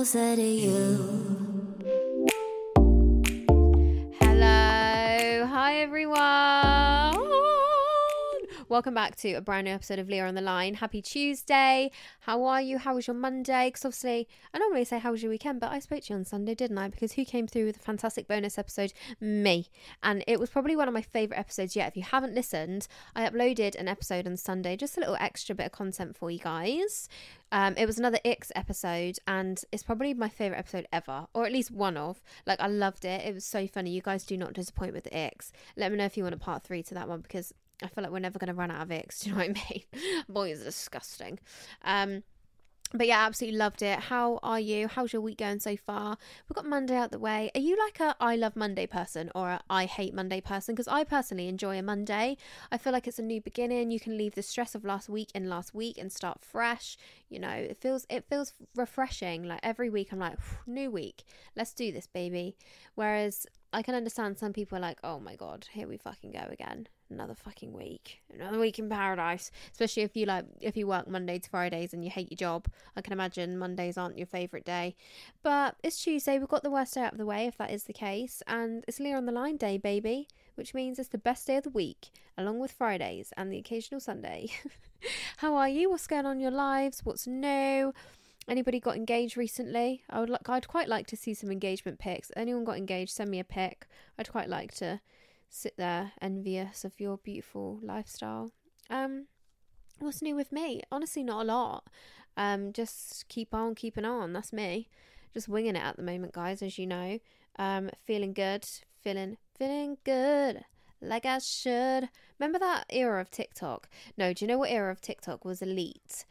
closer to you. Welcome back to a brand new episode of Leah on the Line. Happy Tuesday. How are you? How was your Monday? Because obviously, I normally say, How was your weekend? But I spoke to you on Sunday, didn't I? Because who came through with a fantastic bonus episode? Me. And it was probably one of my favourite episodes yet. If you haven't listened, I uploaded an episode on Sunday, just a little extra bit of content for you guys. Um, it was another Icks episode, and it's probably my favorite episode ever, or at least one of. Like, I loved it. It was so funny. You guys do not disappoint with the Icks. Let me know if you want a part three to that one because I feel like we're never going to run out of Icks. Do you know what I mean? Boy, is disgusting. Um, but yeah, absolutely loved it. How are you? How's your week going so far? We've got Monday out the way. Are you like a I love Monday person or a I hate Monday person? Because I personally enjoy a Monday. I feel like it's a new beginning. You can leave the stress of last week in last week and start fresh. You know, it feels it feels refreshing. Like every week, I'm like, new week. Let's do this, baby. Whereas I can understand some people are like, oh my god, here we fucking go again. Another fucking week. Another week in paradise. Especially if you like if you work Monday to Fridays and you hate your job. I can imagine Mondays aren't your favourite day. But it's Tuesday, we've got the worst day out of the way if that is the case. And it's Leah on the line day, baby. Which means it's the best day of the week, along with Fridays and the occasional Sunday. How are you? What's going on in your lives? What's new? Anybody got engaged recently? I would like. I'd quite like to see some engagement pics. Anyone got engaged? Send me a pic. I'd quite like to sit there envious of your beautiful lifestyle. Um, what's new with me? Honestly, not a lot. Um, just keep on keeping on. That's me. Just winging it at the moment, guys. As you know, um, feeling good, feeling feeling good, like I should. Remember that era of TikTok? No, do you know what era of TikTok was elite?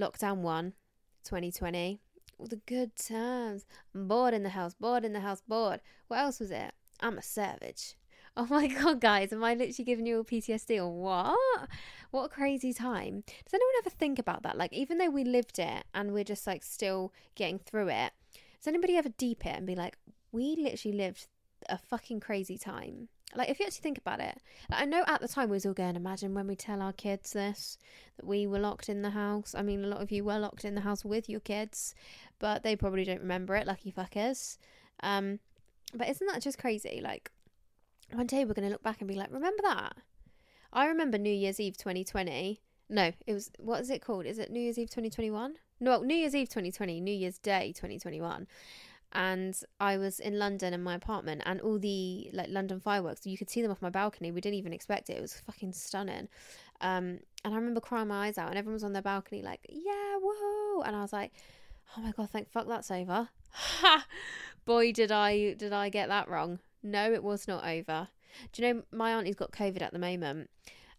Lockdown one, 2020. All the good times. I'm bored in the house, bored in the house, bored. What else was it? I'm a savage. Oh my god, guys, am I literally giving you all PTSD or what? What a crazy time. Does anyone ever think about that? Like, even though we lived it and we're just like still getting through it, does anybody ever deep it and be like, we literally lived a fucking crazy time? Like, if you actually think about it, like, I know at the time we was all going, imagine when we tell our kids this, that we were locked in the house. I mean, a lot of you were locked in the house with your kids, but they probably don't remember it, lucky fuckers. Um, but isn't that just crazy? Like, one day we're going to look back and be like, remember that? I remember New Year's Eve 2020. No, it was, what is it called? Is it New Year's Eve 2021? No, New Year's Eve 2020, New Year's Day 2021. And I was in London in my apartment, and all the like London fireworks, you could see them off my balcony. We didn't even expect it. It was fucking stunning. Um, and I remember crying my eyes out, and everyone was on their balcony, like, yeah, whoa. And I was like, oh my God, thank fuck that's over. Ha! Boy, did I, did I get that wrong. No, it was not over. Do you know my auntie's got COVID at the moment?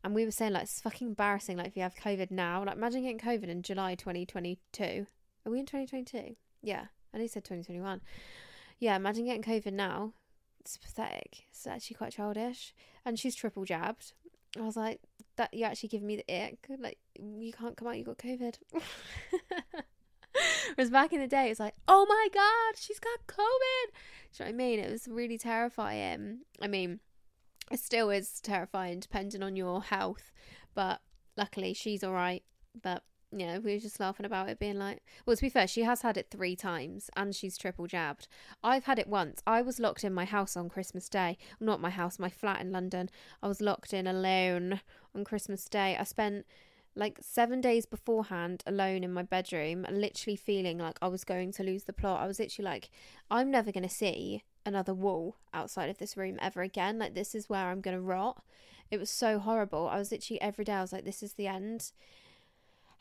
And we were saying like it's fucking embarrassing. Like if you have COVID now, like imagine getting COVID in July 2022. Are we in 2022? Yeah, I know said 2021. Yeah, imagine getting COVID now. It's pathetic. It's actually quite childish. And she's triple jabbed. I was like, that you actually giving me the ick. Like you can't come out. You got COVID. Whereas back in the day, it's like, oh my god, she's got COVID. Do you know what I mean? It was really terrifying. I mean, it still is terrifying depending on your health, but luckily she's all right. But yeah, we were just laughing about it being like, well, to be fair, she has had it three times and she's triple jabbed. I've had it once. I was locked in my house on Christmas Day. Not my house, my flat in London. I was locked in alone on Christmas Day. I spent like seven days beforehand alone in my bedroom, literally feeling like I was going to lose the plot. I was literally like, I'm never going to see another wall outside of this room ever again. Like, this is where I'm going to rot. It was so horrible. I was literally every day, I was like, this is the end.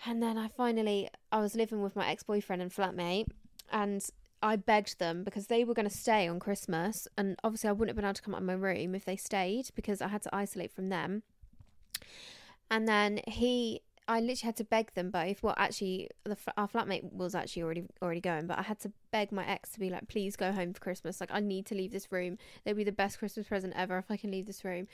And then I finally, I was living with my ex boyfriend and flatmate, and I begged them because they were going to stay on Christmas. And obviously, I wouldn't have been able to come out of my room if they stayed because I had to isolate from them. And then he, I literally had to beg them both. Well, actually, the, our flatmate was actually already already going, but I had to beg my ex to be like, "Please go home for Christmas. Like, I need to leave this room. It'll be the best Christmas present ever if I can leave this room."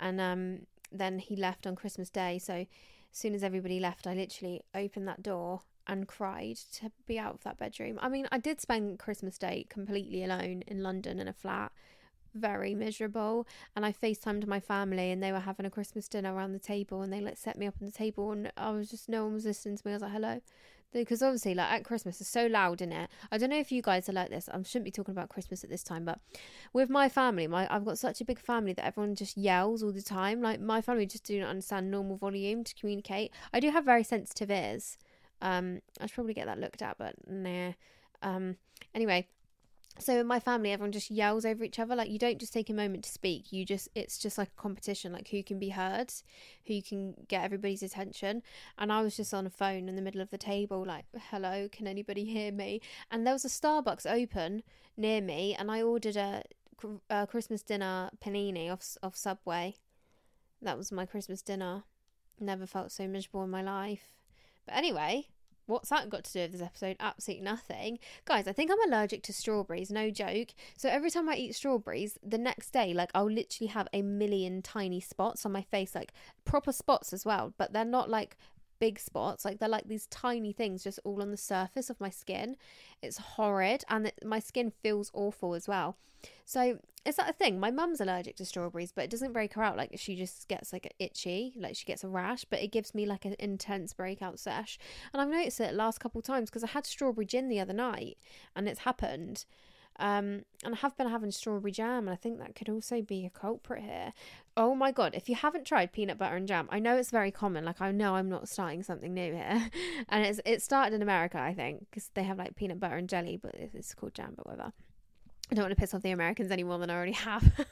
And um, then he left on Christmas Day. So, as soon as everybody left, I literally opened that door and cried to be out of that bedroom. I mean, I did spend Christmas Day completely alone in London in a flat very miserable. And I FaceTimed my family and they were having a Christmas dinner around the table and they like set me up on the table and I was just no one was listening to me. I was like, hello. Because obviously, like at Christmas, it's so loud in it. I don't know if you guys are like this. I shouldn't be talking about Christmas at this time, but with my family, my I've got such a big family that everyone just yells all the time. Like my family just do not understand normal volume to communicate. I do have very sensitive ears. Um, I should probably get that looked at, but nah. Um, anyway, so in my family everyone just yells over each other. Like you don't just take a moment to speak. You just it's just like a competition like who can be heard who can get everybody's attention. And i was just on a phone in the middle of the table like hello can anybody hear me? And there was a starbucks open near me and i ordered a, a christmas dinner panini off, off subway. That was my christmas dinner. Never felt so miserable in my life. But anyway What's that got to do with this episode? Absolutely nothing. Guys, I think I'm allergic to strawberries, no joke. So every time I eat strawberries, the next day, like I'll literally have a million tiny spots on my face, like proper spots as well, but they're not like big spots like they're like these tiny things just all on the surface of my skin. It's horrid and it, my skin feels awful as well. So is that a thing? My mum's allergic to strawberries but it doesn't break her out. Like she just gets like itchy like she gets a rash but it gives me like an intense breakout sesh. And i've noticed it last couple times because i had strawberry gin the other night and it's happened um, and I have been having strawberry jam, and I think that could also be a culprit here. Oh my god, if you haven't tried peanut butter and jam, I know it's very common. Like I know I'm not starting something new here, and it's it started in America, I think, because they have like peanut butter and jelly, but it's called jam, but whatever. I don't want to piss off the Americans any more than I already have.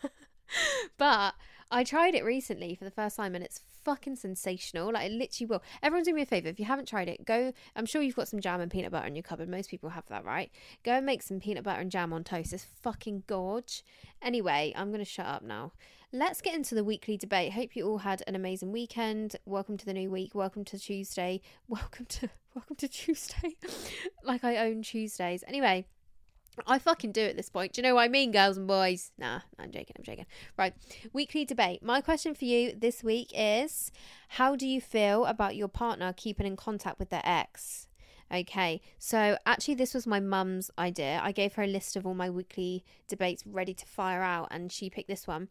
but I tried it recently for the first time and it's fucking sensational. Like, it literally will. Everyone do me a favor. If you haven't tried it, go. I'm sure you've got some jam and peanut butter in your cupboard. Most people have that, right? Go and make some peanut butter and jam on toast. It's fucking gorge. Anyway, I'm going to shut up now. Let's get into the weekly debate. Hope you all had an amazing weekend. Welcome to the new week. Welcome to Tuesday. Welcome to welcome to Tuesday. like I own Tuesdays. Anyway, I fucking do at this point. Do you know what I mean, girls and boys? Nah, I'm joking, I'm joking. Right, weekly debate. My question for you this week is How do you feel about your partner keeping in contact with their ex? Okay, so actually, this was my mum's idea. I gave her a list of all my weekly debates ready to fire out, and she picked this one.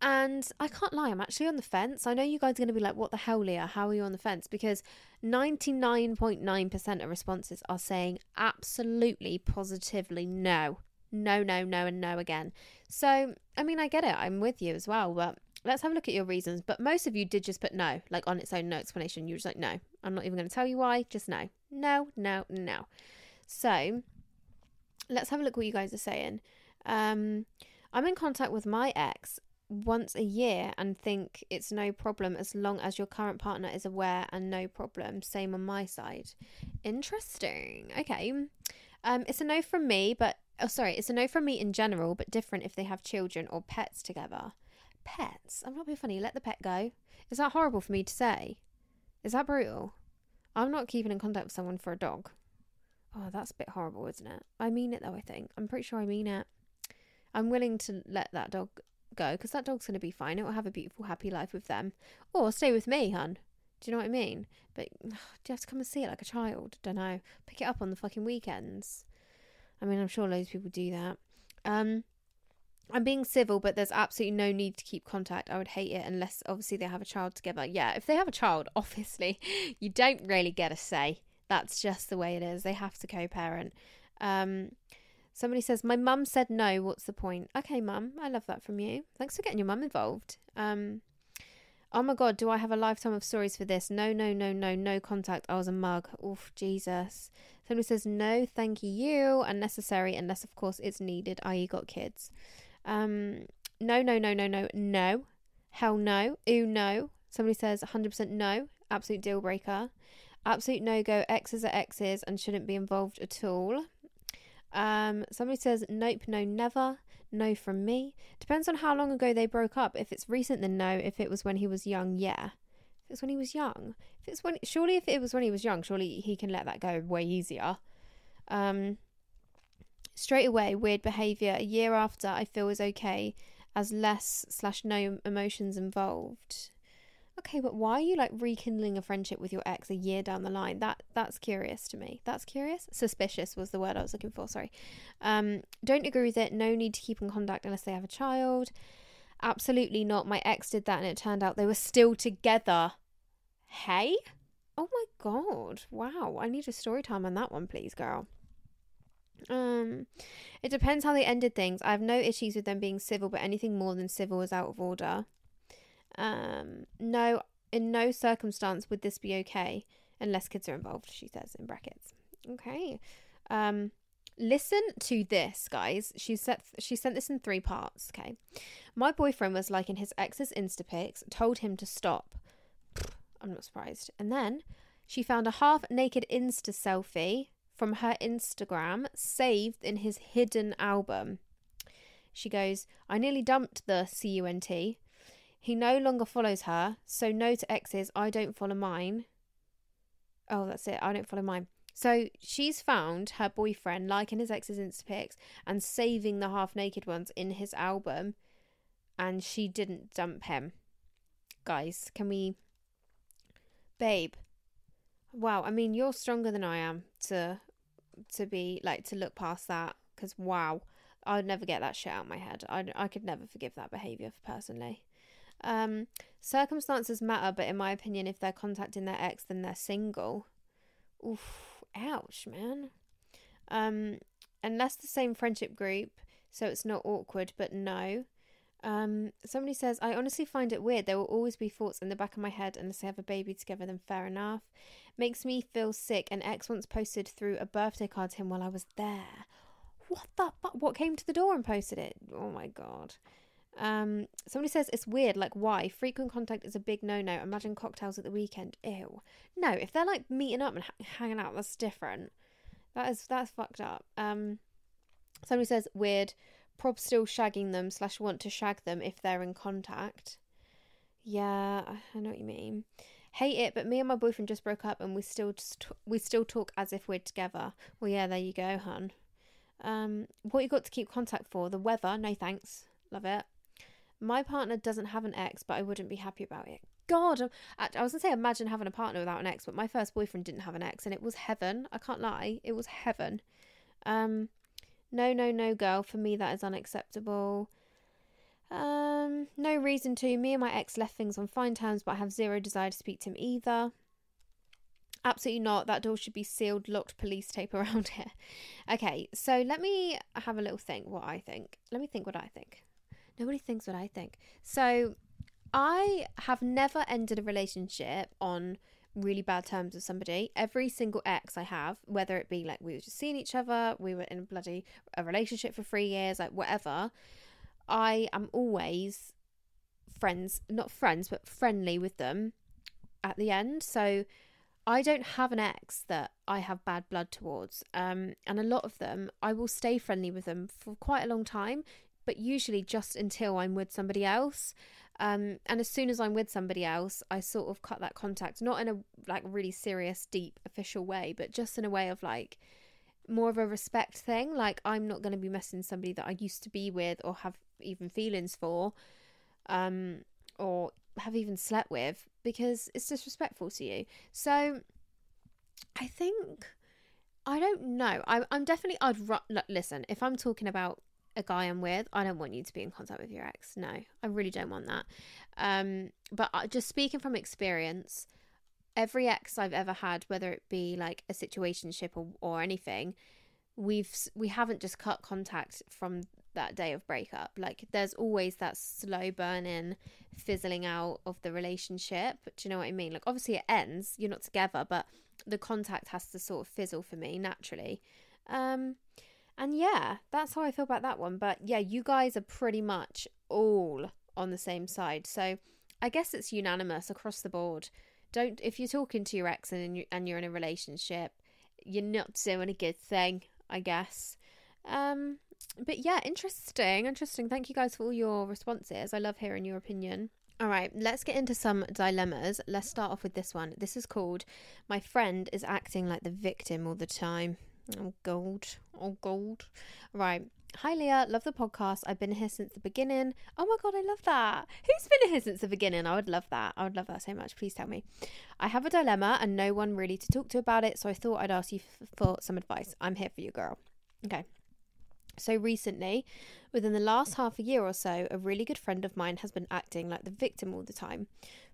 And I can't lie, I'm actually on the fence. I know you guys are going to be like, what the hell, Leah? How are you on the fence? Because 99.9% of responses are saying absolutely, positively no. No, no, no, and no again. So, I mean, I get it. I'm with you as well. But let's have a look at your reasons. But most of you did just put no, like on its own, no explanation. You were just like, no, I'm not even going to tell you why, just no. No, no, no. So, let's have a look what you guys are saying. Um, I'm in contact with my ex once a year and think it's no problem as long as your current partner is aware and no problem. Same on my side. Interesting. Okay. Um, it's a no from me, but oh, sorry, it's a no from me in general, but different if they have children or pets together. Pets? I'm not being funny. Let the pet go. Is that horrible for me to say? Is that brutal? I'm not keeping in contact with someone for a dog. Oh, that's a bit horrible, isn't it? I mean it though, I think. I'm pretty sure I mean it. I'm willing to let that dog go because that dog's going to be fine. It will have a beautiful, happy life with them. Or stay with me, hun. Do you know what I mean? But ugh, do you have to come and see it like a child? Don't know. Pick it up on the fucking weekends. I mean, I'm sure loads of people do that. Um, I'm being civil, but there's absolutely no need to keep contact. I would hate it unless obviously they have a child together. Yeah, if they have a child, obviously you don't really get a say. That's just the way it is. They have to co-parent. Um, somebody says, "My mum said no. What's the point?" Okay, mum, I love that from you. Thanks for getting your mum involved. Um, oh my god, do I have a lifetime of stories for this? No, no, no, no, no contact. I was a mug. Oof, Jesus. Somebody says, "No, thank you. Unnecessary, unless of course it's needed. I.e., got kids." Um, no, no, no, no, no, no. Hell no. Ooh, no. Somebody says 100% no. Absolute deal breaker. Absolute no go. X's are X's and shouldn't be involved at all. Um, somebody says nope, no, never. No from me. Depends on how long ago they broke up. If it's recent, then no. If it was when he was young, yeah. If it's when he was young, if it's when surely if it was when he was young, surely he can let that go way easier. Um, straight away, weird behaviour. A year after, I feel is okay, as less slash no emotions involved. Okay, but why are you like rekindling a friendship with your ex a year down the line? That that's curious to me. That's curious. Suspicious was the word I was looking for. Sorry. Um, don't agree with it. No need to keep in contact unless they have a child. Absolutely not. My ex did that, and it turned out they were still together. Hey. Oh my god! Wow, I need a story time on that one, please, girl. Um, it depends how they ended things. I have no issues with them being civil, but anything more than civil is out of order. Um, no, in no circumstance would this be okay unless kids are involved. She says in brackets. Okay. Um, listen to this, guys. She set she sent this in three parts. Okay, my boyfriend was liking his ex's Insta pics, told him to stop. I'm not surprised. And then she found a half naked Insta selfie from her Instagram saved in his hidden album. She goes, I nearly dumped the CUNT. He no longer follows her, so no to exes. I don't follow mine. Oh, that's it. I don't follow mine. So she's found her boyfriend liking his ex's Insta pics and saving the half naked ones in his album, and she didn't dump him. Guys, can we. Babe, wow, I mean, you're stronger than I am to to be like to look past that because wow, I'd never get that shit out of my head. I I could never forgive that behavior personally. Um, circumstances matter, but in my opinion, if they're contacting their ex, then they're single. Oof, ouch, man. Um, unless the same friendship group, so it's not awkward, but no. Um, somebody says, I honestly find it weird. There will always be thoughts in the back of my head unless they have a baby together, then fair enough. Makes me feel sick. An ex once posted through a birthday card to him while I was there. What the fuck? What came to the door and posted it? Oh my god. Um, somebody says it's weird. Like, why? Frequent contact is a big no no. Imagine cocktails at the weekend. Ew. No, if they're like meeting up and ha- hanging out, that's different. That is that's fucked up. Um, somebody says weird. Prob still shagging them slash want to shag them if they're in contact. Yeah, I know what you mean. Hate it, but me and my boyfriend just broke up, and we still just we still talk as if we're together. Well, yeah, there you go, hun. Um, what you got to keep contact for? The weather? No thanks. Love it. My partner doesn't have an ex, but I wouldn't be happy about it. God, I, I was gonna say imagine having a partner without an ex, but my first boyfriend didn't have an ex, and it was heaven. I can't lie, it was heaven. Um, no, no, no, girl. For me, that is unacceptable. Um, no reason to. Me and my ex left things on fine terms, but I have zero desire to speak to him either. Absolutely not. That door should be sealed, locked, police tape around it. Okay, so let me have a little think what I think. Let me think what I think. Nobody thinks what I think. So I have never ended a relationship on really bad terms with somebody. Every single ex I have, whether it be like we were just seeing each other, we were in a bloody a relationship for three years, like whatever, I am always friends, not friends, but friendly with them at the end. So I don't have an ex that I have bad blood towards. Um, and a lot of them, I will stay friendly with them for quite a long time, but usually just until I'm with somebody else. Um, and as soon as I'm with somebody else, I sort of cut that contact, not in a like really serious, deep, official way, but just in a way of like more of a respect thing. Like I'm not going to be messing somebody that I used to be with or have even feelings for, um, or have even slept with because it's disrespectful to you. So I think I don't know. I, I'm definitely I'd ru- listen if I'm talking about a guy I'm with, I don't want you to be in contact with your ex. No, I really don't want that. Um, but just speaking from experience, every ex I've ever had, whether it be like a situationship or, or anything, we've we haven't just cut contact from that day of breakup. Like there's always that slow burning, fizzling out of the relationship. Do you know what I mean? Like obviously it ends, you're not together, but the contact has to sort of fizzle for me naturally. Um, and yeah, that's how I feel about that one. But yeah, you guys are pretty much all on the same side. So I guess it's unanimous across the board. Don't if you're talking to your ex and you, and you're in a relationship, you're not doing a good thing, I guess. Um, but yeah, interesting, interesting. Thank you guys for all your responses. I love hearing your opinion. All right, let's get into some dilemmas. Let's start off with this one. This is called My Friend is Acting Like the Victim All the Time. Oh, gold. Oh, gold. Right. Hi, Leah. Love the podcast. I've been here since the beginning. Oh my God, I love that. Who's been here since the beginning? I would love that. I would love that so much. Please tell me. I have a dilemma and no one really to talk to about it, so I thought I'd ask you f- for some advice. I'm here for you, girl. Okay. So recently, within the last half a year or so, a really good friend of mine has been acting like the victim all the time.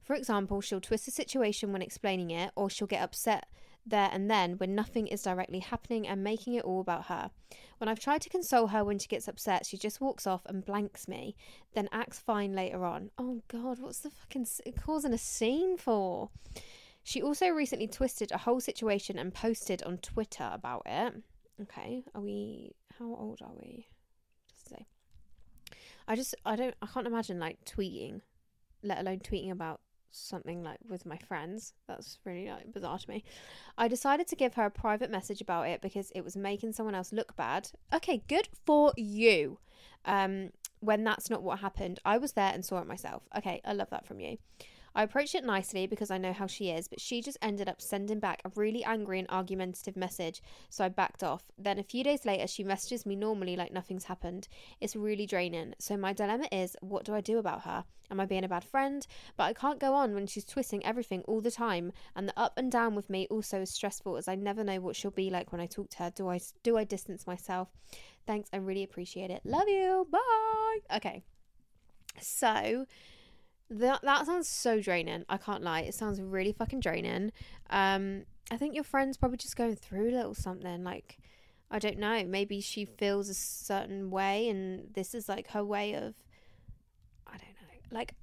For example, she'll twist a situation when explaining it, or she'll get upset there and then when nothing is directly happening and making it all about her. When I've tried to console her when she gets upset, she just walks off and blanks me, then acts fine later on. Oh god, what's the fucking causing a scene for? She also recently twisted a whole situation and posted on Twitter about it. Okay, are we? How old are we? Just say. I just I don't I can't imagine like tweeting, let alone tweeting about something like with my friends. That's really like bizarre to me. I decided to give her a private message about it because it was making someone else look bad. Okay, good for you. Um, when that's not what happened, I was there and saw it myself. Okay, I love that from you. I approached it nicely because I know how she is, but she just ended up sending back a really angry and argumentative message, so I backed off. Then a few days later, she messages me normally like nothing's happened. It's really draining. So my dilemma is what do I do about her? Am I being a bad friend? But I can't go on when she's twisting everything all the time, and the up and down with me also is stressful as I never know what she'll be like when I talk to her. Do I do I distance myself? Thanks, I really appreciate it. Love you. Bye. Okay. So that that sounds so draining. I can't lie. It sounds really fucking draining. Um, I think your friend's probably just going through a little something. Like, I don't know. Maybe she feels a certain way, and this is like her way of. I don't know. Like,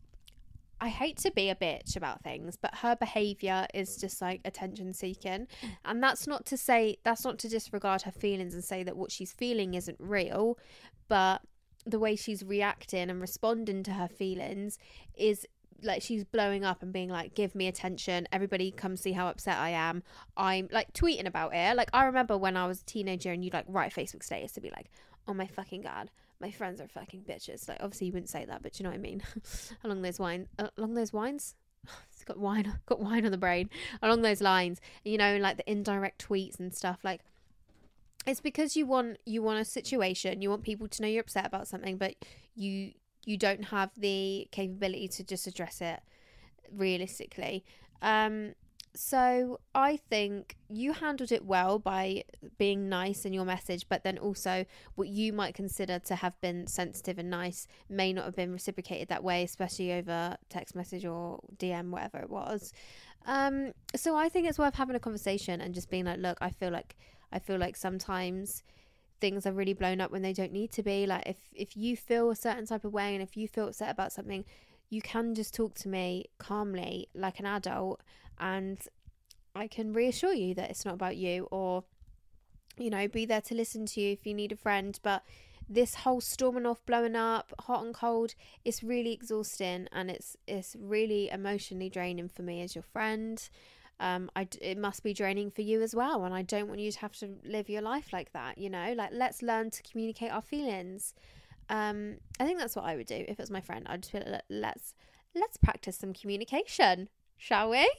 I hate to be a bitch about things, but her behavior is just like attention seeking, and that's not to say that's not to disregard her feelings and say that what she's feeling isn't real, but the way she's reacting and responding to her feelings is like she's blowing up and being like give me attention. Everybody come see how upset i am. I'm like tweeting about it. Like i remember when i was a teenager and you'd like write facebook status to be like oh my fucking god my friends are fucking bitches. Like obviously you wouldn't say that but you know what i mean. Along those wine uh, along those wines? It's got wine got wine on the brain. Along those lines you know like the indirect tweets and stuff like it's because you want you want a situation you want people to know you're upset about something but you you don't have the capability to just address it realistically. Um so i think you handled it well by being nice in your message but then also what you might consider to have been sensitive and nice may not have been reciprocated that way especially over text message or dm whatever it was. Um so i think it's worth having a conversation and just being like look i feel like I feel like sometimes things are really blown up when they don't need to be. Like if if you feel a certain type of way and if you feel upset about something, you can just talk to me calmly like an adult and I can reassure you that it's not about you or you know, be there to listen to you if you need a friend, but this whole storming off, blowing up, hot and cold, it's really exhausting and it's it's really emotionally draining for me as your friend um I it must be draining for you as well and I don't want you to have to live your life like that you know? Like let's learn to communicate our feelings. Um I think that's what I would do if it was my friend. I'd just be like let's let's practice some communication shall we?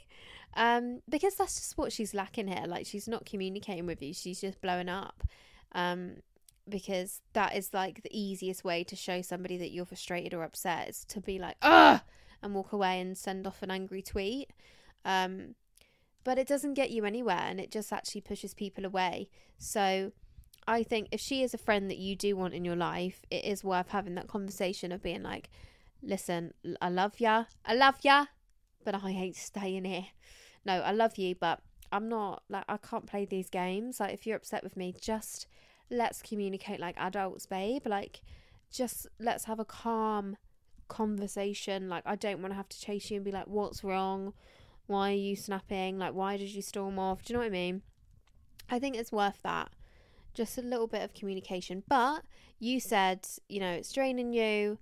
Um because that's just what she's lacking here. Like she's not communicating with you. She's just blowing up. Um because that is like the easiest way to show somebody that you're frustrated or upset is to be like ugh and walk away and send off an angry tweet. Um but it doesn't get you anywhere and it just actually pushes people away. So I think if she is a friend that you do want in your life, it is worth having that conversation of being like, listen, I love ya, I love ya, but I hate staying here. No, I love you, but I'm not like I can't play these games. Like if you're upset with me, just let's communicate like adults, babe. Like just let's have a calm conversation. Like I don't want to have to chase you and be like, what's wrong? Why are you snapping? Like why did you storm off? Do you know what I mean? I think it's worth that. Just a little bit of communication. But you said, you know, it's draining you.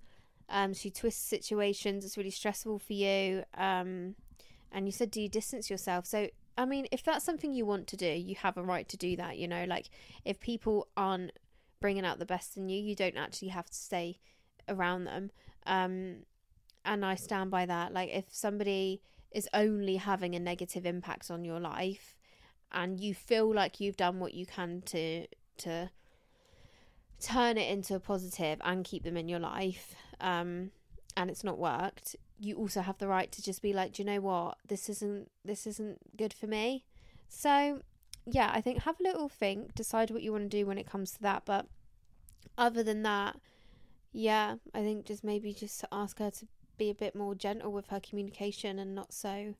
Um, she twists situations. It's really stressful for you. Um, and you said, do you distance yourself? So I mean, if that's something you want to do, you have a right to do that, you know? Like, if people aren't bringing out the best in you, you don't actually have to stay around them. Um, and I stand by that. Like, if somebody is only having a negative impact on your life and you feel like you've done what you can to, to, turn it into a positive and keep them in your life um and it's not worked you also have the right to just be like, do you know what? This isn't this isn't good for me. So yeah, I think have a little think, decide what you want to do when it comes to that. But other than that, yeah, I think just maybe just ask her to be a bit more gentle with her communication and not so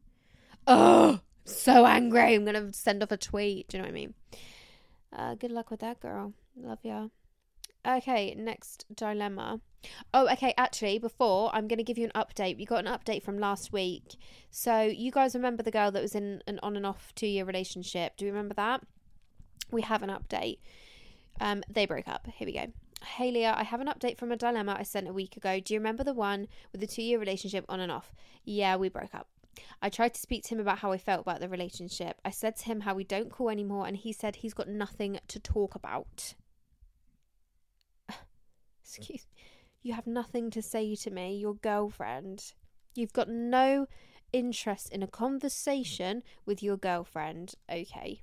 Oh so angry. I'm gonna send off a tweet. Do you know what I mean? Uh, good luck with that girl. Love ya. Okay, next dilemma. Oh, okay. Actually, before I'm going to give you an update. We got an update from last week. So you guys remember the girl that was in an on and off two year relationship? Do you remember that? We have an update. Um, they broke up. Here we go. Hey Leah, I have an update from a dilemma I sent a week ago. Do you remember the one with the two year relationship on and off? Yeah, we broke up. I tried to speak to him about how I felt about the relationship. I said to him how we don't call anymore, and he said he's got nothing to talk about. Excuse me. You have nothing to say to me, your girlfriend. You've got no interest in a conversation with your girlfriend. Okay,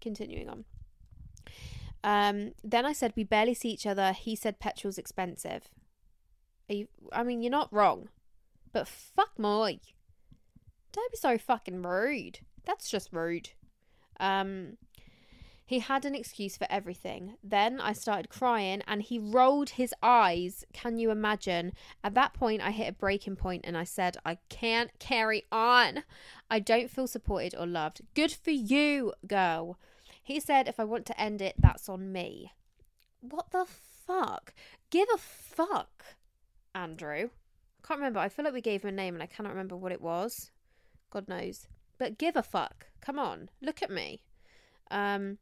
continuing on. Um, then I said we barely see each other. He said petrol's expensive. You, I mean, you're not wrong, but fuck my. Don't be so fucking rude. That's just rude. Um, he had an excuse for everything. Then I started crying and he rolled his eyes. Can you imagine? At that point, I hit a breaking point and I said, I can't carry on. I don't feel supported or loved. Good for you, girl. He said, if I want to end it, that's on me. What the fuck? Give a fuck, Andrew. I can't remember. I feel like we gave him a name and I cannot remember what it was. God knows. But give a fuck. Come on. Look at me. Um,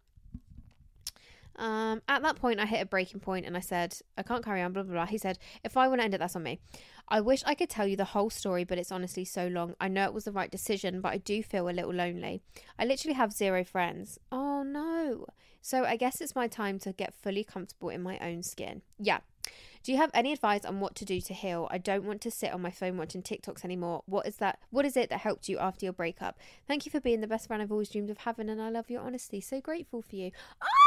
um, at that point, I hit a breaking point and I said, I can't carry on, blah, blah, blah. He said, If I want to end it, that's on me. I wish I could tell you the whole story, but it's honestly so long. I know it was the right decision, but I do feel a little lonely. I literally have zero friends. Oh no. So I guess it's my time to get fully comfortable in my own skin. Yeah. Do you have any advice on what to do to heal? I don't want to sit on my phone watching TikToks anymore. What is that? What is it that helped you after your breakup? Thank you for being the best friend I've always dreamed of having, and I love your honesty. So grateful for you. Ah!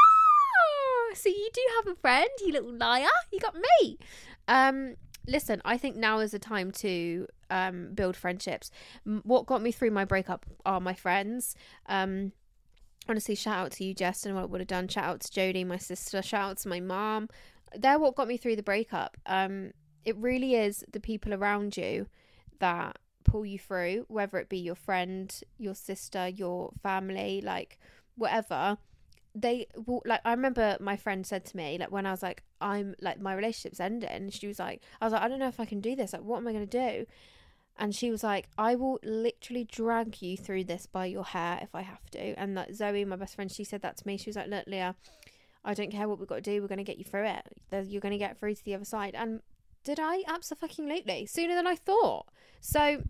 So you do have a friend, you little liar. You got me. Um, listen, I think now is the time to um, build friendships. What got me through my breakup are my friends. Um, honestly, shout out to you, Justin, what I would have done. Shout out to Jodie, my sister. Shout out to my mom. They're what got me through the breakup. Um, it really is the people around you that pull you through, whether it be your friend, your sister, your family, like whatever they will like I remember my friend said to me like when I was like I'm like my relationship's ending she was like I was like I don't know if I can do this. Like what am I going to do? And she was like I will literally drag you through this by your hair if I have to. And that Zoe my best friend she said that to me. She was like look Leah I don't care what we've got to do we're going to get you through it. You're going to get through to the other side. And did I? Absolutely. Sooner than I thought. So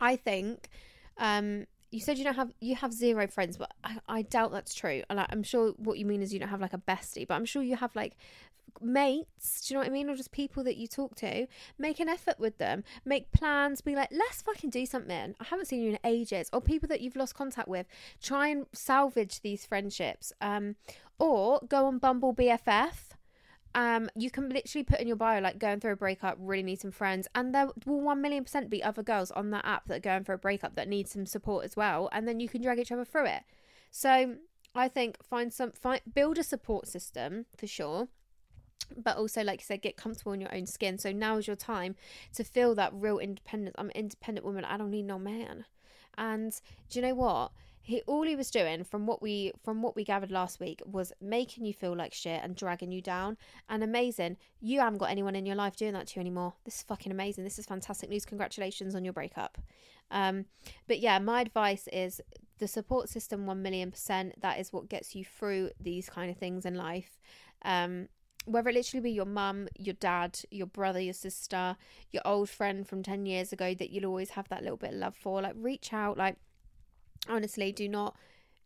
I think um you said you don't have you have zero friends, but I, I doubt that's true. And I'm sure what you mean is you don't have like a bestie, but I'm sure you have like mates. Do you know what I mean? Or just people that you talk to. Make an effort with them. Make plans. Be like, let's fucking do something. I haven't seen you in ages. Or people that you've lost contact with. Try and salvage these friendships. Um, or go on Bumble BFF um, you can literally put in your bio like going through a breakup, really need some friends, and there will one million percent be other girls on that app that are going for a breakup that need some support as well, and then you can drag each other through it. So I think find some find build a support system for sure. But also, like you said, get comfortable in your own skin. So now is your time to feel that real independence. I'm an independent woman. I don't need no man. And do you know what? He all he was doing from what we from what we gathered last week was making you feel like shit and dragging you down. And amazing you haven't got anyone in your life doing that to you anymore. This is fucking amazing. This is fantastic news. Congratulations on your breakup. Um but yeah my advice is the support system 1 million percent. That is what gets you through these kind of things in life. Um whether it literally be your mum, your dad, your brother, your sister, your old friend from 10 years ago that you'll always have that little bit of love for, like reach out, like honestly do not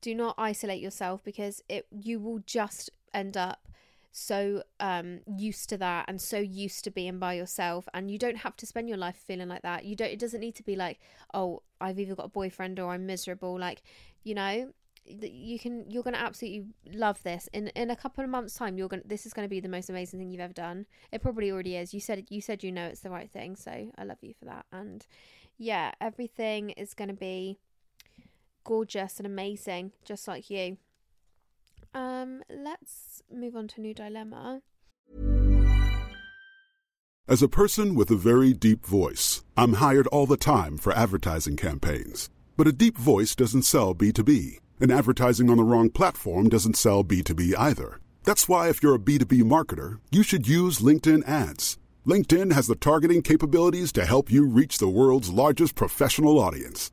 do not isolate yourself because it you will just end up so um used to that and so used to being by yourself and you don't have to spend your life feeling like that. You don't it doesn't need to be like oh i've either got a boyfriend or i'm miserable. Like you know you can you're going to absolutely love this. In in a couple of months time you're going to this is going to be the most amazing thing you've ever done. It probably already is. You said you said you know it's the right thing so i love you for that. And yeah everything is going to be gorgeous and amazing, just like you. Um, let's move on to new dilemma. As a person with a very deep voice, I'm hired all the time for advertising campaigns. But a deep voice doesn't sell B2B, and advertising on the wrong platform doesn't sell B2B either. That's why, if you're a B2B marketer, you should use LinkedIn ads. LinkedIn has the targeting capabilities to help you reach the world's largest professional audience.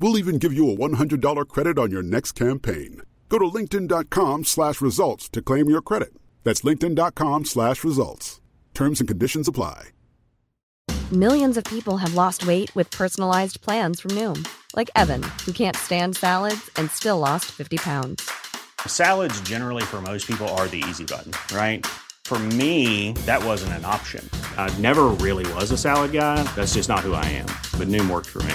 We'll even give you a $100 credit on your next campaign. Go to linkedin.com slash results to claim your credit. That's linkedin.com slash results. Terms and conditions apply. Millions of people have lost weight with personalized plans from Noom. Like Evan, who can't stand salads and still lost 50 pounds. Salads generally for most people are the easy button, right? For me, that wasn't an option. I never really was a salad guy. That's just not who I am. But Noom worked for me.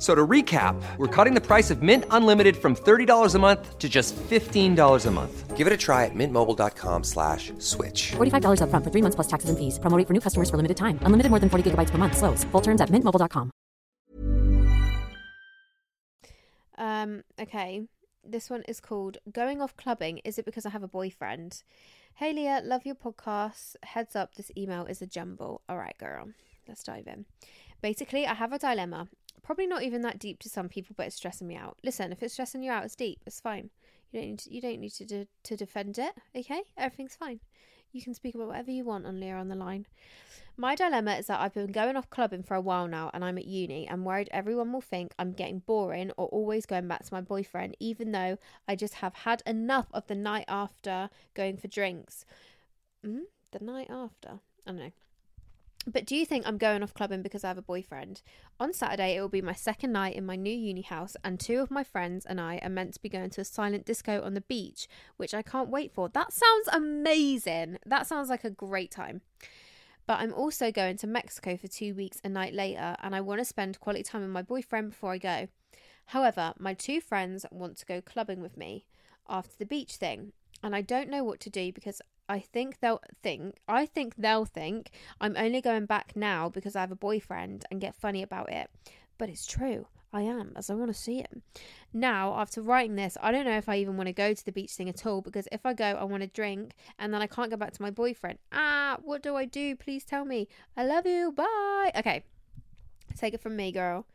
So to recap, we're cutting the price of Mint Unlimited from $30 a month to just $15 a month. Give it a try at mintmobile.com slash switch. $45 upfront for three months plus taxes and fees. Promoting for new customers for limited time. Unlimited more than 40 gigabytes per month. Slows. Full terms at mintmobile.com. Um, okay. This one is called Going Off Clubbing. Is it because I have a boyfriend? Hey Leah, love your podcast. Heads up, this email is a jumble. All right, girl. Let's dive in. Basically, I have a dilemma. Probably not even that deep to some people, but it's stressing me out. Listen, if it's stressing you out, it's deep. It's fine. You don't need to, you don't need to de- to defend it. Okay, everything's fine. You can speak about whatever you want on Leah on the line. My dilemma is that I've been going off clubbing for a while now and I'm at uni. I'm worried everyone will think I'm getting boring or always going back to my boyfriend, even though I just have had enough of the night after going for drinks. Mm, the night after? I don't know. But do you think I'm going off clubbing because I have a boyfriend? On Saturday, it will be my second night in my new uni house, and two of my friends and I are meant to be going to a silent disco on the beach, which I can't wait for. That sounds amazing. That sounds like a great time. But I'm also going to Mexico for two weeks a night later, and I want to spend quality time with my boyfriend before I go. However, my two friends want to go clubbing with me after the beach thing, and I don't know what to do because I think they'll think I think they'll think I'm only going back now because I have a boyfriend and get funny about it. But it's true. I am, as I want to see him. Now, after writing this, I don't know if I even want to go to the beach thing at all because if I go, I want to drink and then I can't go back to my boyfriend. Ah, what do I do? Please tell me. I love you. Bye. Okay. Take it from me, girl.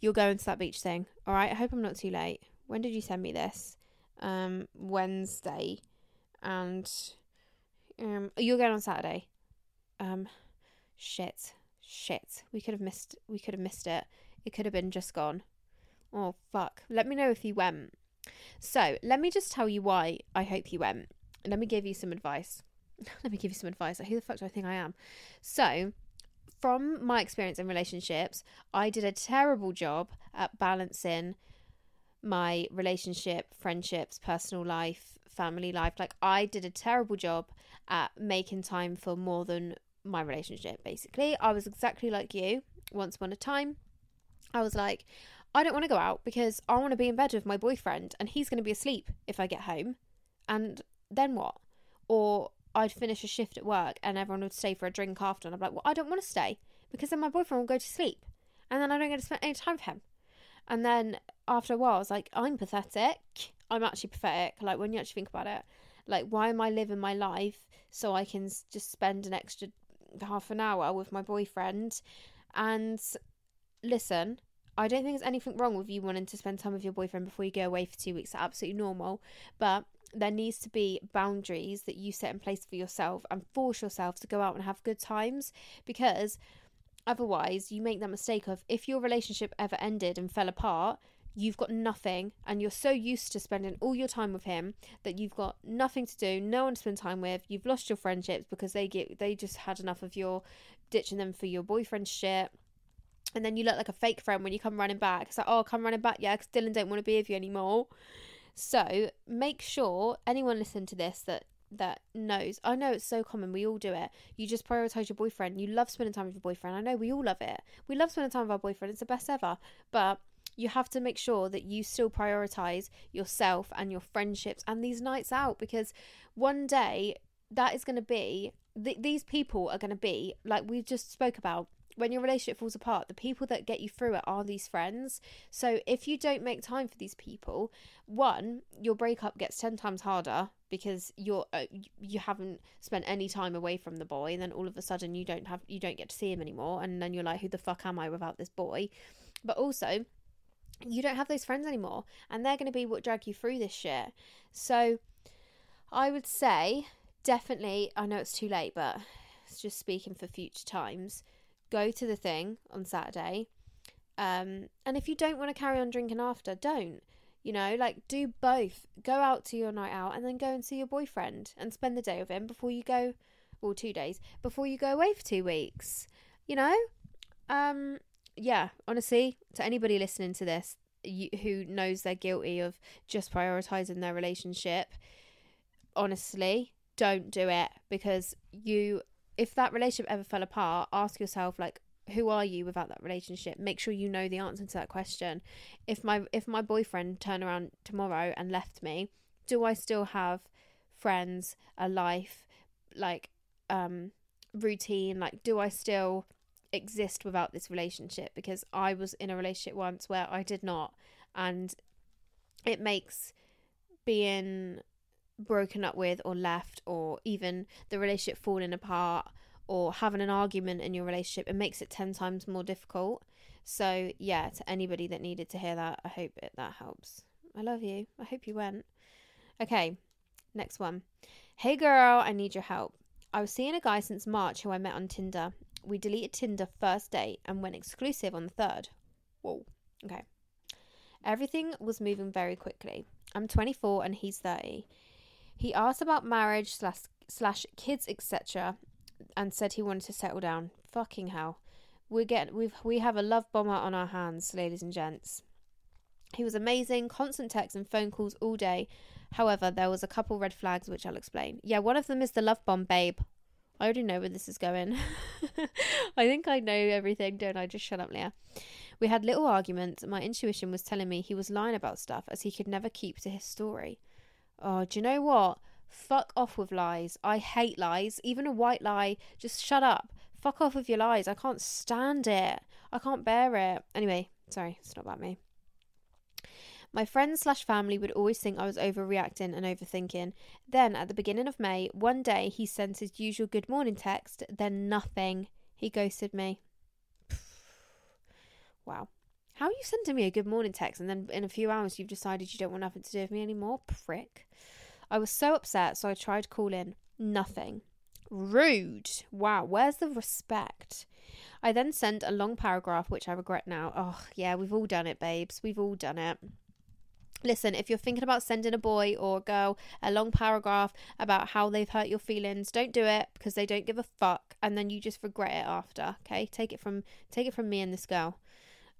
You're going to that beach thing. All right. I hope I'm not too late. When did you send me this? Um, Wednesday and um, you're going on Saturday. Um, shit, shit. We could have missed. We could have missed it. It could have been just gone. Oh fuck. Let me know if you went. So let me just tell you why I hope you went. Let me give you some advice. let me give you some advice. Who the fuck do I think I am? So, from my experience in relationships, I did a terrible job at balancing my relationship, friendships, personal life, family life. Like, I did a terrible job at making time for more than my relationship, basically. I was exactly like you once upon a time. I was like, I don't want to go out because I want to be in bed with my boyfriend and he's going to be asleep if I get home. And then what? Or I'd finish a shift at work and everyone would stay for a drink after. And I'm like, well, I don't want to stay because then my boyfriend will go to sleep and then I don't get to spend any time with him. And then after a while, I was like, I'm pathetic. I'm actually pathetic. Like, when you actually think about it, like, why am I living my life so I can just spend an extra half an hour with my boyfriend? And listen, I don't think there's anything wrong with you wanting to spend time with your boyfriend before you go away for two weeks. That's absolutely normal. But there needs to be boundaries that you set in place for yourself and force yourself to go out and have good times because otherwise you make that mistake of if your relationship ever ended and fell apart you've got nothing and you're so used to spending all your time with him that you've got nothing to do no one to spend time with you've lost your friendships because they get they just had enough of your ditching them for your boyfriend's shit. And then you look like a fake friend when you come running back. It's like oh come running back yeah because dylan don't want to be with you anymore. So make sure anyone listen to this that that knows. I know it's so common. We all do it. You just prioritize your boyfriend. You love spending time with your boyfriend. I know we all love it. We love spending time with our boyfriend. It's the best ever. But you have to make sure that you still prioritize yourself and your friendships and these nights out because one day that is going to be th- these people are going to be like we just spoke about when your relationship falls apart, the people that get you through it are these friends. So if you don't make time for these people, one, your breakup gets 10 times harder because you're uh, you haven't spent any time away from the boy and then all of a sudden you don't have you don't get to see him anymore and then you're like who the fuck am I without this boy? But also you don't have those friends anymore and they're going to be what drag you through this shit. So I would say definitely I know it's too late but it's just speaking for future times go to the thing on Saturday. Um, and if you don't want to carry on drinking after, don't. You know, like do both. Go out to your night out and then go and see your boyfriend and spend the day with him before you go, or two days, before you go away for two weeks. You know? Um, yeah, honestly, to anybody listening to this you, who knows they're guilty of just prioritizing their relationship, honestly, don't do it because you if that relationship ever fell apart, ask yourself like who are you without that relationship? Make sure you know the answer to that question. If my if my boyfriend turned around tomorrow and left me do i still have friends a life like um routine? Like do i still exist without this relationship? Because i was in a relationship once where i did not. And it makes being broken up with or left or even the relationship falling apart or having an argument in your relationship it makes it 10 times more difficult. So yeah to anybody that needed to hear that i hope it, that helps. I love you. I hope you went. Okay next one. Hey girl i need your help. I was seeing a guy since march who i met on tinder. We deleted tinder first date and went exclusive on the third. Whoa. Okay. Everything was moving very quickly. I'm 24 and he's 30 he asked about marriage slash, slash kids, etc., and said he wanted to settle down. Fucking hell. We get we've we have a love bomber on our hands, ladies and gents. He was amazing, constant texts and phone calls all day. However, there was a couple red flags which I'll explain. Yeah, one of them is the love bomb, babe. I already know where this is going. I think I know everything, don't I? Just shut up, Leah. We had little arguments. My intuition was telling me he was lying about stuff as he could never keep to his story. Oh, do you know what? Fuck off with lies. I hate lies. Even a white lie. Just shut up. Fuck off with your lies. I can't stand it. I can't bear it. Anyway, sorry, it's not about me. My friends slash family would always think I was overreacting and overthinking. Then, at the beginning of May, one day he sent his usual good morning text, then nothing. He ghosted me. wow. How are you sending me a good morning text and then in a few hours you've decided you don't want nothing to do with me anymore? Prick. I was so upset, so I tried calling. Nothing. Rude. Wow, where's the respect? I then sent a long paragraph, which I regret now. Oh, yeah, we've all done it, babes. We've all done it. Listen, if you're thinking about sending a boy or a girl a long paragraph about how they've hurt your feelings, don't do it because they don't give a fuck and then you just regret it after. Okay? Take it from take it from me and this girl.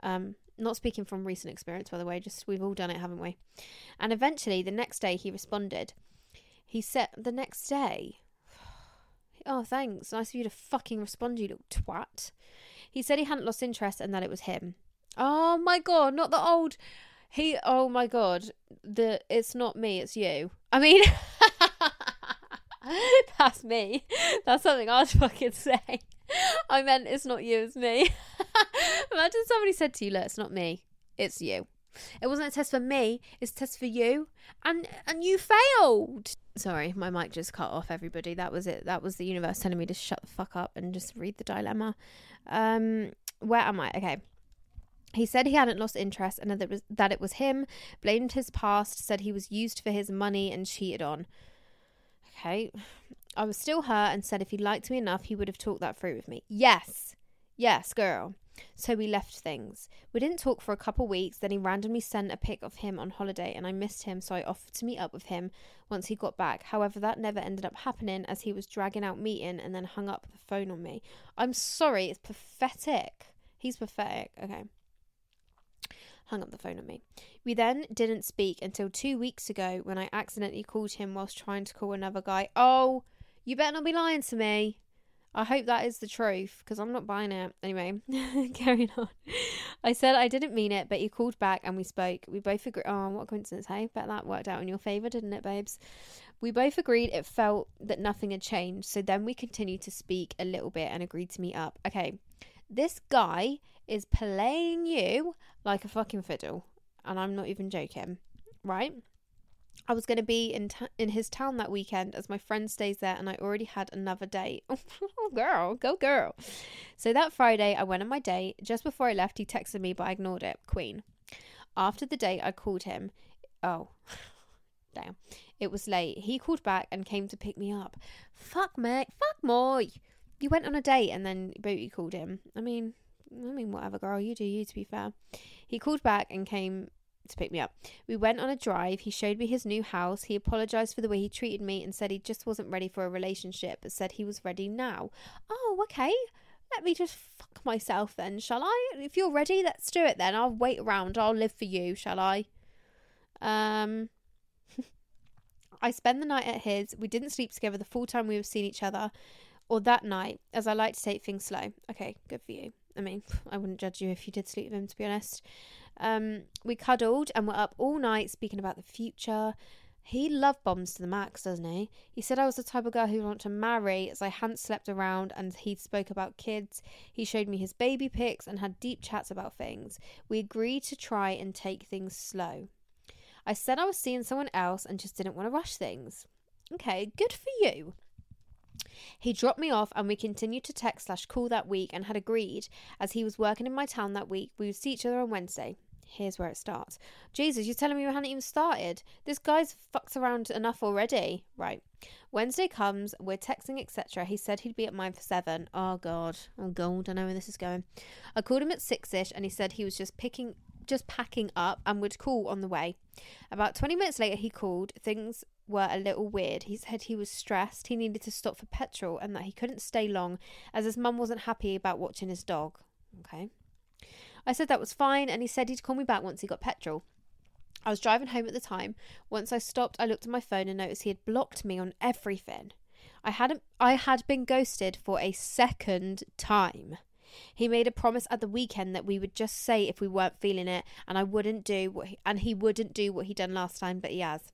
Um not speaking from recent experience by the way, just we've all done it, haven't we? And eventually the next day he responded. He said the next day Oh, thanks. Nice of you to fucking respond, you little twat. He said he hadn't lost interest and that it was him. Oh my god, not the old he oh my god. The it's not me, it's you. I mean That's me. That's something I'd fucking say. I meant it's not you, it's me. Imagine somebody said to you, look, it's not me, it's you. It wasn't a test for me, it's a test for you. And and you failed. Sorry, my mic just cut off everybody. That was it. That was the universe telling me to shut the fuck up and just read the dilemma. Um where am I? Okay. He said he hadn't lost interest and that it was that it was him, blamed his past, said he was used for his money and cheated on. Okay. I was still hurt and said if he liked me enough, he would have talked that through with me. Yes. Yes, girl. So we left things. We didn't talk for a couple weeks, then he randomly sent a pic of him on holiday and I missed him, so I offered to meet up with him once he got back. However, that never ended up happening as he was dragging out meeting and then hung up the phone on me. I'm sorry, it's pathetic. He's pathetic. Okay hung up the phone on me. We then didn't speak until two weeks ago when I accidentally called him whilst trying to call another guy. Oh, you better not be lying to me. I hope that is the truth because I'm not buying it. Anyway, carrying on. I said I didn't mean it, but you called back and we spoke. We both agreed. Oh, what coincidence, hey? Bet that worked out in your favour, didn't it, babes? We both agreed it felt that nothing had changed. So then we continued to speak a little bit and agreed to meet up. Okay, this guy is playing you like a fucking fiddle. And I'm not even joking, right? I was going to be in t- in his town that weekend as my friend stays there, and I already had another date. oh, girl, go girl! So that Friday, I went on my date. Just before I left, he texted me, but I ignored it. Queen. After the date, I called him. Oh, damn! It was late. He called back and came to pick me up. Fuck me, fuck me. You went on a date and then Booty called him. I mean, I mean, whatever, girl. You do you, to be fair. He called back and came to pick me up. We went on a drive. He showed me his new house. He apologized for the way he treated me and said he just wasn't ready for a relationship, but said he was ready now. Oh, okay. Let me just fuck myself then, shall I? If you're ready, let's do it then. I'll wait around. I'll live for you, shall I? Um. I spent the night at his. We didn't sleep together the full time we were seeing each other, or that night, as I like to take things slow. Okay, good for you. I mean, I wouldn't judge you if you did sleep with him, to be honest. Um, we cuddled and were up all night speaking about the future. He love bombs to the max, doesn't he? He said I was the type of girl who'd want to marry as I hadn't slept around and he spoke about kids. He showed me his baby pics and had deep chats about things. We agreed to try and take things slow. I said I was seeing someone else and just didn't want to rush things. Okay, good for you. He dropped me off and we continued to text slash call that week and had agreed, as he was working in my town that week, we would see each other on Wednesday. Here's where it starts. Jesus, you're telling me we hadn't even started? This guy's fucked around enough already. Right. Wednesday comes, we're texting, etc. He said he'd be at mine for seven. Oh god. Oh god, I know where this is going. I called him at six ish and he said he was just picking just packing up and would call on the way. About 20 minutes later, he called. Things were a little weird. He said he was stressed, he needed to stop for petrol, and that he couldn't stay long as his mum wasn't happy about watching his dog. Okay. I said that was fine, and he said he'd call me back once he got petrol. I was driving home at the time. Once I stopped, I looked at my phone and noticed he had blocked me on everything. I hadn't I had been ghosted for a second time. He made a promise at the weekend that we would just say if we weren't feeling it and I wouldn't do what he, and he wouldn't do what he done last time, but he has.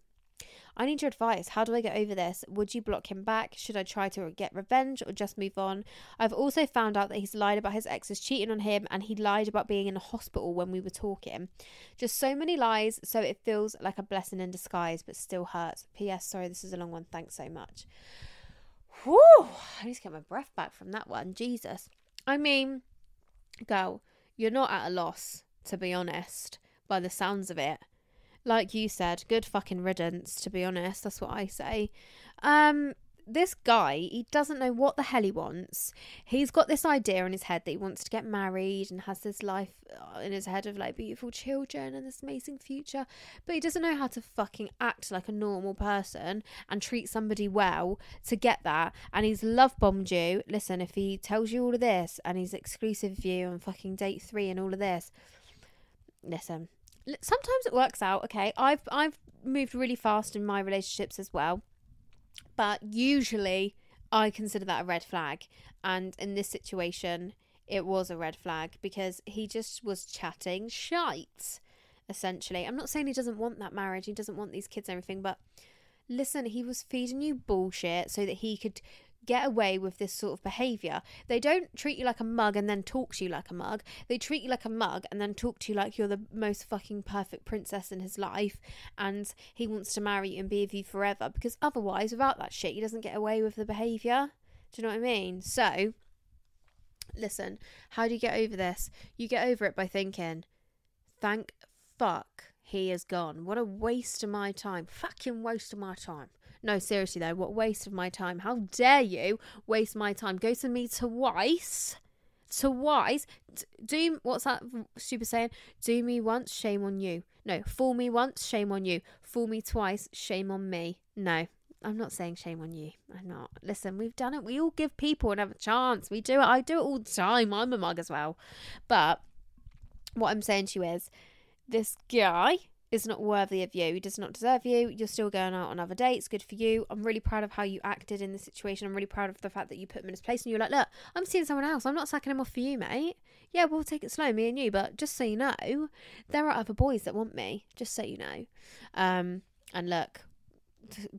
I need your advice. How do I get over this? Would you block him back? Should I try to get revenge or just move on? I've also found out that he's lied about his exes cheating on him and he lied about being in a hospital when we were talking. Just so many lies, so it feels like a blessing in disguise, but still hurts. P.S. Sorry, this is a long one. Thanks so much. Whew! I need to get my breath back from that one. Jesus. I mean, girl, you're not at a loss, to be honest, by the sounds of it like you said, good fucking riddance, to be honest. That's what I say. Um, this guy, he doesn't know what the hell he wants. He's got this idea in his head that he wants to get married and has this life uh, in his head of like beautiful children and this amazing future, but he doesn't know how to fucking act like a normal person and treat somebody well to get that. And he's love bombed you. Listen, if he tells you all of this and he's exclusive with you and fucking date three and all of this, listen. Sometimes it works out, okay? I've I've moved really fast in my relationships as well but usually I consider that a red flag. And in this situation, it was a red flag because he just was chatting shite, essentially. I'm not saying he doesn't want that marriage, he doesn't want these kids and everything, but listen, he was feeding you bullshit so that he could get away with this sort of behavior. They don't treat you like a mug and then talk to you like a mug. They treat you like a mug and then talk to you like you're the most fucking perfect princess in his life and he wants to marry you and be with you forever because otherwise without that shit he doesn't get away with the behavior. Do you know what I mean? So listen, how do you get over this? You get over it by thinking, thank fuck he is gone. What a waste of my time. Fucking waste of my time. No, seriously though, what waste of my time. How dare you waste my time? Go to me twice. Twice. Do what's that stupid saying? Do me once, shame on you. No, fool me once, shame on you. Fool me twice, shame on me. No, I'm not saying shame on you. I'm not. Listen, we've done it. We all give people another chance. We do it. I do it all the time. I'm a mug as well. But what I'm saying to you is this guy is not worthy of you. He does not deserve you. You're still going out on other dates. Good for you. I'm really proud of how you acted in this situation. I'm really proud of the fact that you put him in his place and you're like, look, I'm seeing someone else. I'm not sacking him off for you, mate. Yeah, we'll take it slow, me and you. But just so you know, there are other boys that want me. Just so you know. Um, and look,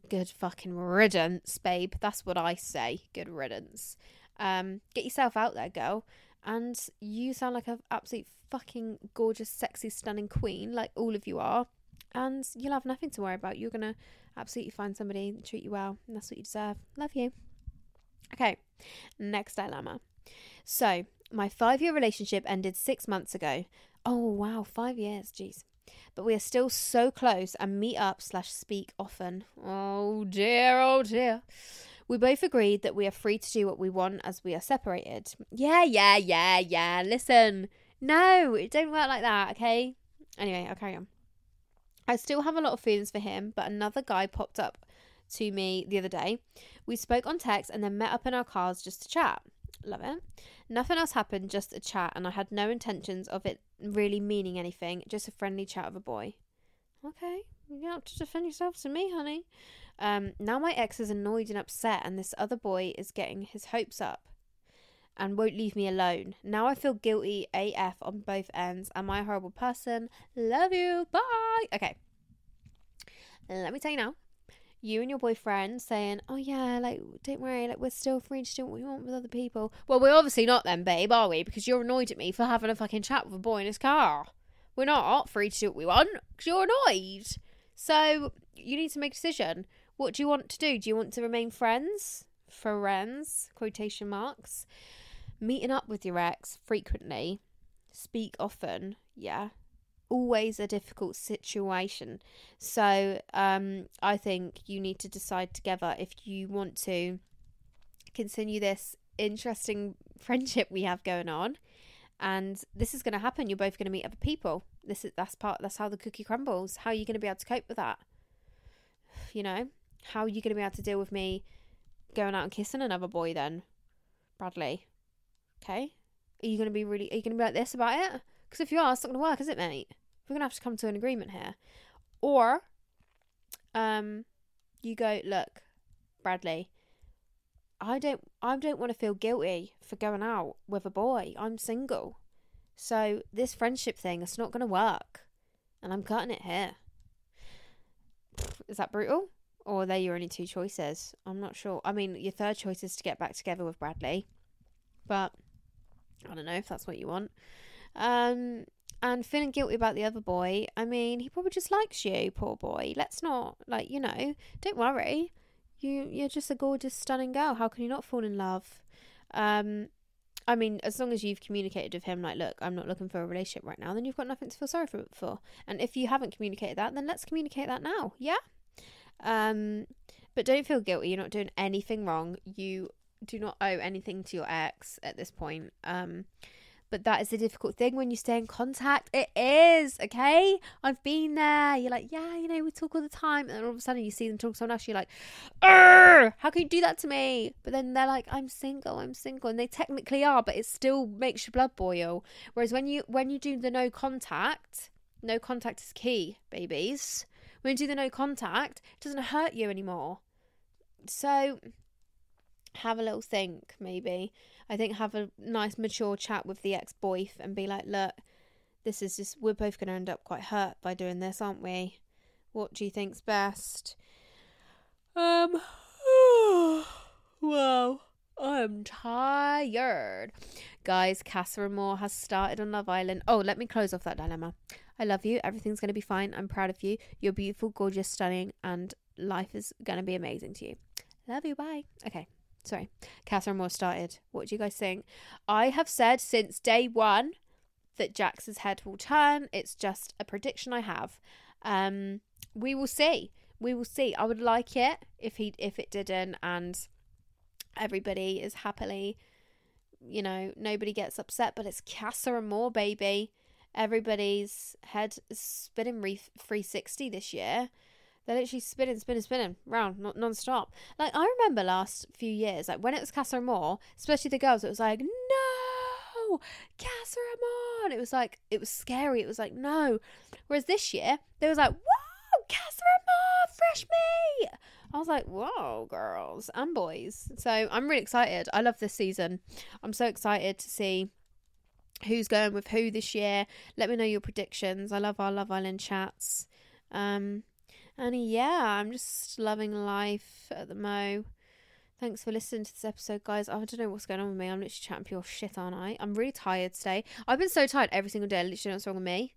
good fucking riddance, babe. That's what I say. Good riddance. Um, get yourself out there, girl. And you sound like an absolute fucking gorgeous, sexy, stunning queen, like all of you are. And you'll have nothing to worry about. You're gonna absolutely find somebody that treat you well, and that's what you deserve. Love you. Okay, next dilemma. So, my five year relationship ended six months ago. Oh wow, five years, jeez. But we are still so close and meet up slash speak often. Oh dear, oh dear. We both agreed that we are free to do what we want as we are separated. Yeah, yeah, yeah, yeah. Listen, no, it don't work like that, okay? Anyway, I'll carry on. I still have a lot of feelings for him, but another guy popped up to me the other day. We spoke on text and then met up in our cars just to chat. Love it. Nothing else happened, just a chat, and I had no intentions of it really meaning anything, just a friendly chat of a boy. Okay, you have to defend yourself to me, honey. Um, now my ex is annoyed and upset, and this other boy is getting his hopes up and won't leave me alone. Now I feel guilty AF on both ends. Am I a horrible person? Love you. Bye. Okay. Let me tell you now. You and your boyfriend saying, "Oh yeah, like don't worry, like we're still free to do what we want with other people." Well, we're obviously not then, babe, are we? Because you're annoyed at me for having a fucking chat with a boy in his car. We're not free to do what we want because you're annoyed. So you need to make a decision. What do you want to do? Do you want to remain friends? Friends, quotation marks. Meeting up with your ex frequently, speak often, yeah. Always a difficult situation. So um, I think you need to decide together if you want to continue this interesting friendship we have going on. And this is going to happen. You're both going to meet other people. This is that's part. That's how the cookie crumbles. How are you going to be able to cope with that? You know, how are you going to be able to deal with me going out and kissing another boy then, Bradley? Okay, are you going to be really? Are you going to be like this about it? Because if you are, it's not going to work, is it, mate? We're going to have to come to an agreement here, or, um, you go look, Bradley. I don't. I don't want to feel guilty for going out with a boy. I'm single, so this friendship thing is not going to work, and I'm cutting it here. Is that brutal? Or are they your only two choices? I'm not sure. I mean, your third choice is to get back together with Bradley, but I don't know if that's what you want. Um, and feeling guilty about the other boy. I mean, he probably just likes you, poor boy. Let's not like you know. Don't worry. You you're just a gorgeous, stunning girl. How can you not fall in love? Um, I mean, as long as you've communicated with him, like, look, I'm not looking for a relationship right now, then you've got nothing to feel sorry for. for. And if you haven't communicated that, then let's communicate that now. Yeah. Um, but don't feel guilty. You're not doing anything wrong. You do not owe anything to your ex at this point. Um, but that is a difficult thing when you stay in contact. It is, okay? I've been there. You're like, yeah, you know, we talk all the time. And then all of a sudden you see them talk to someone else. You're like, how can you do that to me? But then they're like, I'm single, I'm single. And they technically are, but it still makes your blood boil. Whereas when you when you do the no contact, no contact is key, babies. When you do the no contact, it doesn't hurt you anymore. So have a little think, maybe. I think have a nice mature chat with the ex boyf and be like, look, this is just we're both gonna end up quite hurt by doing this, aren't we? What do you think's best? Um Wow. I'm tired. Guys, Casa Amor has started on Love Island. Oh, let me close off that dilemma. I love you. Everything's going to be fine. I'm proud of you. You're beautiful, gorgeous, stunning, and life is going to be amazing to you. Love you. Bye. Okay. Sorry. Catherine Moore started. What do you guys think? I have said since day one that Jax's head will turn. It's just a prediction I have. Um, we will see. We will see. I would like it if he if it didn't and everybody is happily you know, nobody gets upset, but it's Casa and Moore, baby. Everybody's head is spinning re- 360 this year. They're literally spinning, spinning, spinning round non stop. Like I remember last few years, like when it was Casa Amor, especially the girls, it was like no, Casa. And it was like it was scary. It was like no. Whereas this year, they was like whoa, Casa Amor, fresh meat. I was like, whoa, girls and boys. So I'm really excited. I love this season. I'm so excited to see who's going with who this year. Let me know your predictions. I love our Love Island chats. Um, and yeah, I'm just loving life at the mo. Thanks for listening to this episode, guys. I don't know what's going on with me. I'm literally chatting pure shit, aren't I? I'm really tired today. I've been so tired every single day. Literally know what's wrong with me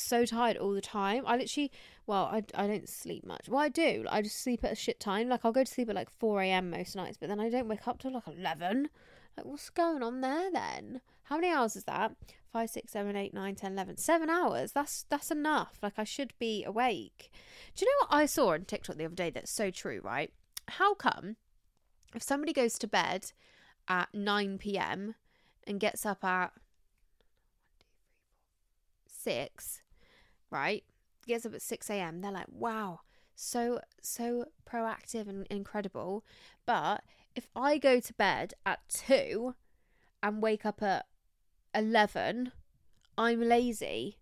so tired all the time. I literally, well, I, I don't sleep much. Well, I do. I just sleep at a shit time. Like, I'll go to sleep at like 4 a.m. most nights, but then I don't wake up till like 11. Like, what's going on there then? How many hours is that? 5, 6, 7, 8, 9, 10, 11. Seven hours. That's, that's enough. Like, I should be awake. Do you know what I saw on TikTok the other day that's so true, right? How come if somebody goes to bed at 9 p.m. and gets up at six, right? Gets up at six a.m. They're like, wow, so so proactive and incredible. But if I go to bed at two and wake up at eleven, I'm lazy.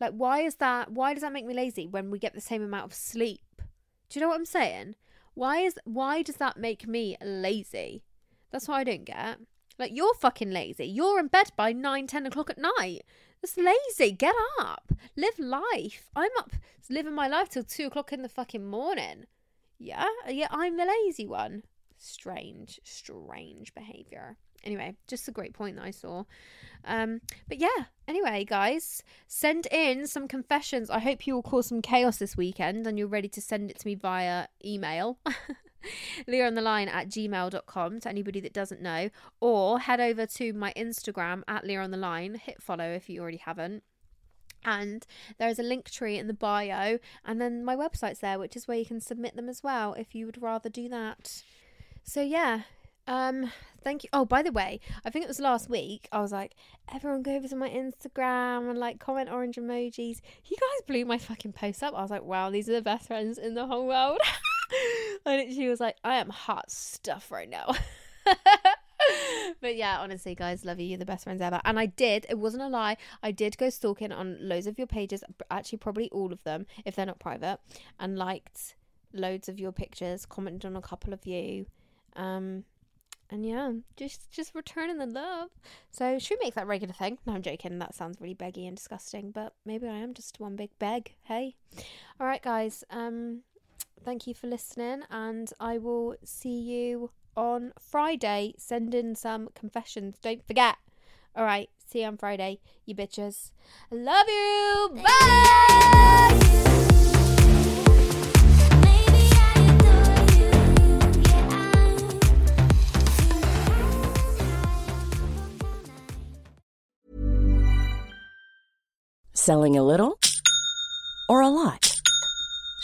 Like, why is that? Why does that make me lazy when we get the same amount of sleep? Do you know what I'm saying? Why is why does that make me lazy? That's what I don't get. Like you're fucking lazy. You're in bed by nine, ten o'clock at night. That's lazy. Get up. Live life. I'm up living my life till two o'clock in the fucking morning. Yeah? Yeah, I'm the lazy one. Strange, strange behavior. Anyway, just a great point that I saw. Um, but yeah, anyway, guys, send in some confessions. I hope you will cause some chaos this weekend and you're ready to send it to me via email. Leah on the line at gmail.com to anybody that doesn't know, or head over to my Instagram at Leah on the line. Hit follow if you already haven't. And there is a Linktree in the bio, and then my website's there, which is where you can submit them as well if you would rather do that. So, yeah, um, thank you. Oh, by the way, I think it was last week. I was like, everyone go over to my Instagram and like comment orange emojis. You guys blew my fucking post up. I was like, wow, these are the best friends in the whole world. and she was like, I am hot stuff right now. but yeah, honestly, guys, love you. You're the best friends ever. And I did, it wasn't a lie. I did go stalking on loads of your pages, actually, probably all of them, if they're not private, and liked loads of your pictures, commented on a couple of you. Um, and yeah, just just returning the love. So should we make that regular thing? No, I'm joking. That sounds really beggy and disgusting, but maybe I am just one big beg. Hey, all right, guys. Um, thank you for listening, and I will see you on Friday. Send in some confessions. Don't forget. All right. See you on Friday, you bitches. I love you. Bye. Selling a little or a lot?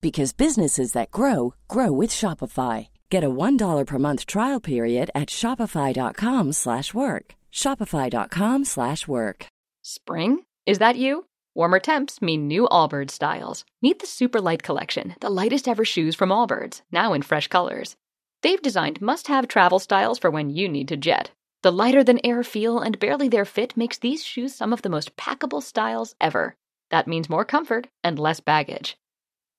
because businesses that grow grow with Shopify. Get a $1 per month trial period at shopify.com/work. shopify.com/work. Spring? Is that you? Warmer temps mean new Allbirds styles. Meet the Super Light Collection, the lightest ever shoes from Allbirds, now in fresh colors. They've designed must-have travel styles for when you need to jet. The lighter than air feel and barely there fit makes these shoes some of the most packable styles ever. That means more comfort and less baggage.